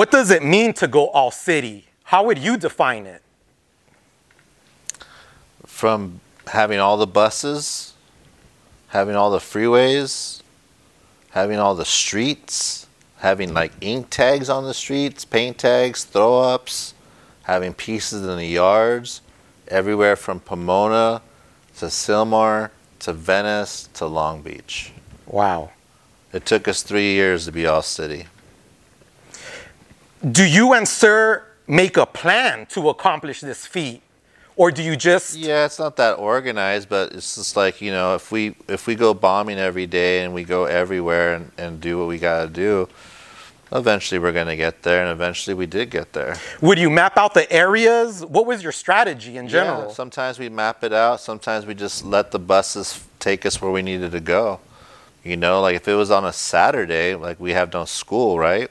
What does it mean to go all city? How would you define it? From having all the buses, having all the freeways, having all the streets, having like ink tags on the streets, paint tags, throw ups, having pieces in the yards, everywhere from Pomona to Sylmar to Venice to Long Beach. Wow. It took us three years to be all city. Do you and SER make a plan to accomplish this feat? Or do you just Yeah, it's not that organized, but it's just like, you know, if we if we go bombing every day and we go everywhere and, and do what we gotta do, eventually we're gonna get there and eventually we did get there. would you map out the areas? What was your strategy in Yeah, general? sometimes we map it out. Sometimes we just let the buses take us where we needed to go. You know, like if it was on a Saturday, like we have no school, right?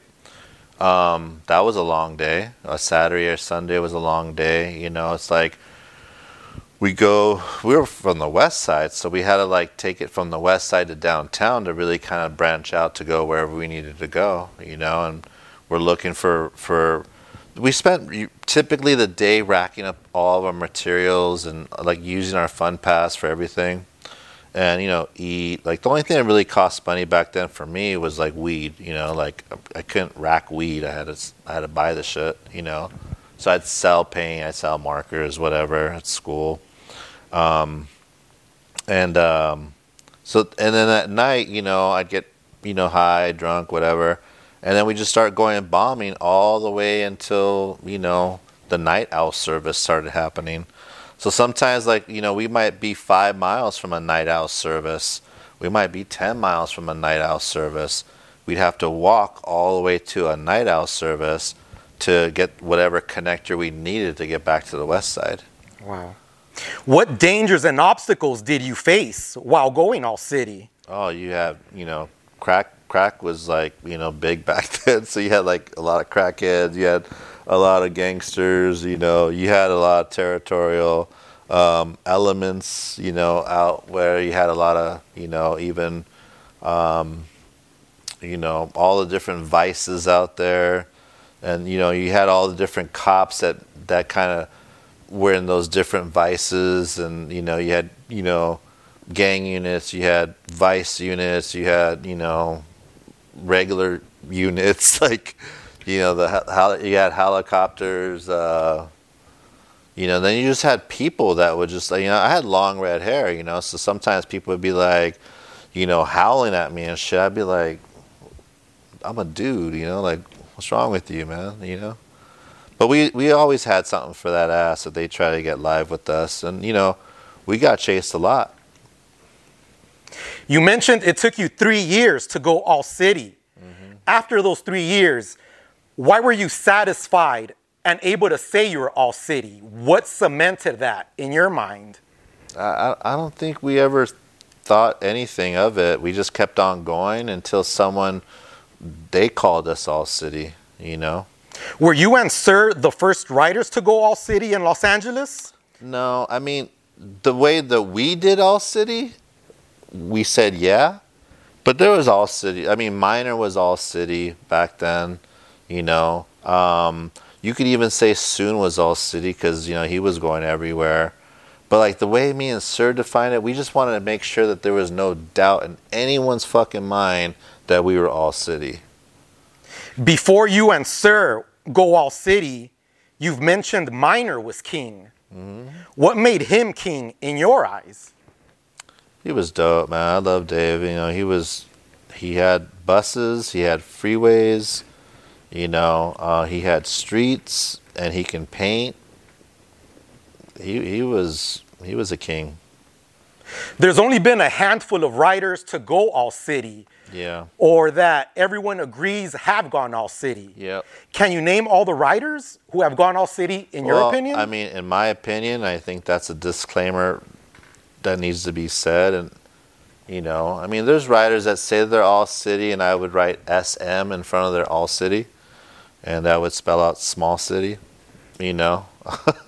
Um, that was a long day. A Saturday or Sunday was a long day. You know, it's like we go. We were from the west side, so we had to like take it from the west side to downtown to really kind of branch out to go wherever we needed to go. You know, and we're looking for for we spent typically the day racking up all of our materials and like using our fun pass for everything and you know eat. Like the only thing that really cost money back then for me was like weed you know like i couldn't rack weed. I had to i had to buy the shit you know. So i'd sell paint i'd sell markers whatever at school. Um, and um, so and then at night you know i'd get you know high drunk whatever. And then we just start going and bombing all the way until you know the night owl service started happening so sometimes, like, you know, we might be five miles from a night owl service. We might be 10 miles from a night owl service. We'd have to walk all the way to a night owl service to get whatever connector we needed to get back to the west side. Wow. What dangers and obstacles did you face while going all city? Oh, you have, you know, crack. Crack was like, you know, big back then. So you had like a lot of crackheads. You had a lot of gangsters. You know, you had a lot of territorial um, elements. You know, out where you had a lot of, you know, even, um, you know, all the different vices out there, and you know, you had all the different cops that that kind of were in those different vices, and you know, you had, you know gang units, you had vice units, you had you know regular units like you know the you had helicopters. Uh, you know, then you just had people that would just you know I had long red hair, you know, so sometimes people would be like, you know, howling at me and shit. I'd be like, I'm a dude, you know, like what's wrong with you, man, you know. But we we always had something for that ass that they try to get live with us, and you know, we got chased a lot. You mentioned it took you three years to go all city. After those three years, why were you satisfied and able to say you were all city? What cemented that in your mind? I, I I don't think we ever thought anything of it. We just kept on going until someone they called us all city, you know. Were you and SER the first writers to go all city in Los Angeles? No, I mean the way that we did all city, we said yeah, but there was all city. I mean, minor was all city back then, you know. Um, you could even say soon was all city because you know he was going everywhere. But like the way me and SER defined it, we just wanted to make sure that there was no doubt in anyone's fucking mind that we were all city. Before you and SER go all city, you've mentioned Minor was king. What made him king in your eyes? He was dope, man. I love Dave. You know, he was he had buses, he had freeways, you know, uh, he had streets, and he can paint. He he was he was a king. There's only been a handful of writers to go all city, Yeah. or that everyone agrees have gone all city. Yep. Can you name all the writers who have gone all city in your Well, opinion? I mean, in my opinion, I think that's a disclaimer that needs to be said. And, you know, I mean, there's writers that say they're all city, and I would write SM in front of their all city, and that would spell out small city, you know.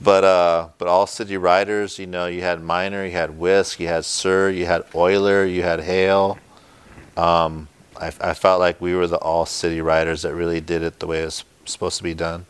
but, uh, but all city riders, you know, you had Minor, you had WISK, you had SER, you had Euler, you had Hale. Um, I, I felt like we were the all city riders that really did it the way it was supposed to be done.